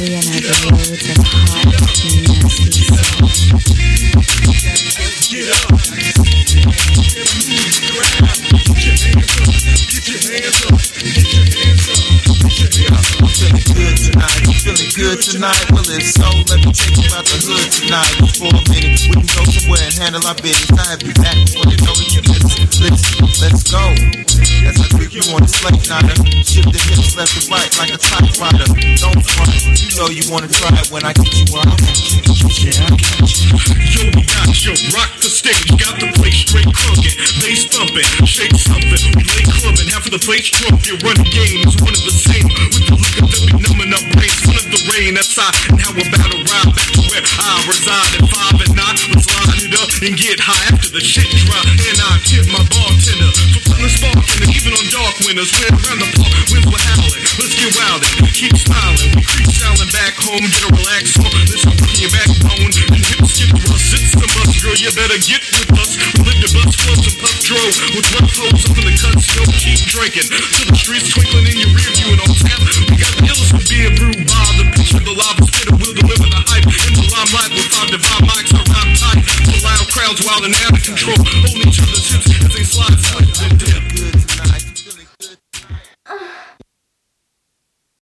Good tonight, so, let me take you out the hood tonight for a minute. We can go somewhere and handle our business. I back before know let's go. As you the slate, not a shift the hips left and right like a typewriter. Don't front, you wanna try it when I get you out. Yeah. Yo, we got you, rock the stage, got the place straight crunkin', bass thumping, shake something, we lay clubbing, half of the place drunk, you run games, one of the same, with the liquor that be numbing up brains, son of the rain, that's I, we're about to ride back to where I reside. At five and nine, let's line it up and get high after the shit dry, and I tip my bartender for putting a spark even on dark winters, we're around the park, winds were howling, home, get a relaxed song, listen to your backbone, and hip skip rust, it's the must, girl, you better get with us, we live the bus clubs and puff drove, with rough hoes up in the cuts, yo, keep drinking, till the streets twinkling in your rear view, and on tap, we got the illest with beer brewed by the picture, the lava spitter. Will deliver the hype, in the limelight with five divine mics, I rhyme tight, to loud crowds wild and out of control, hold each other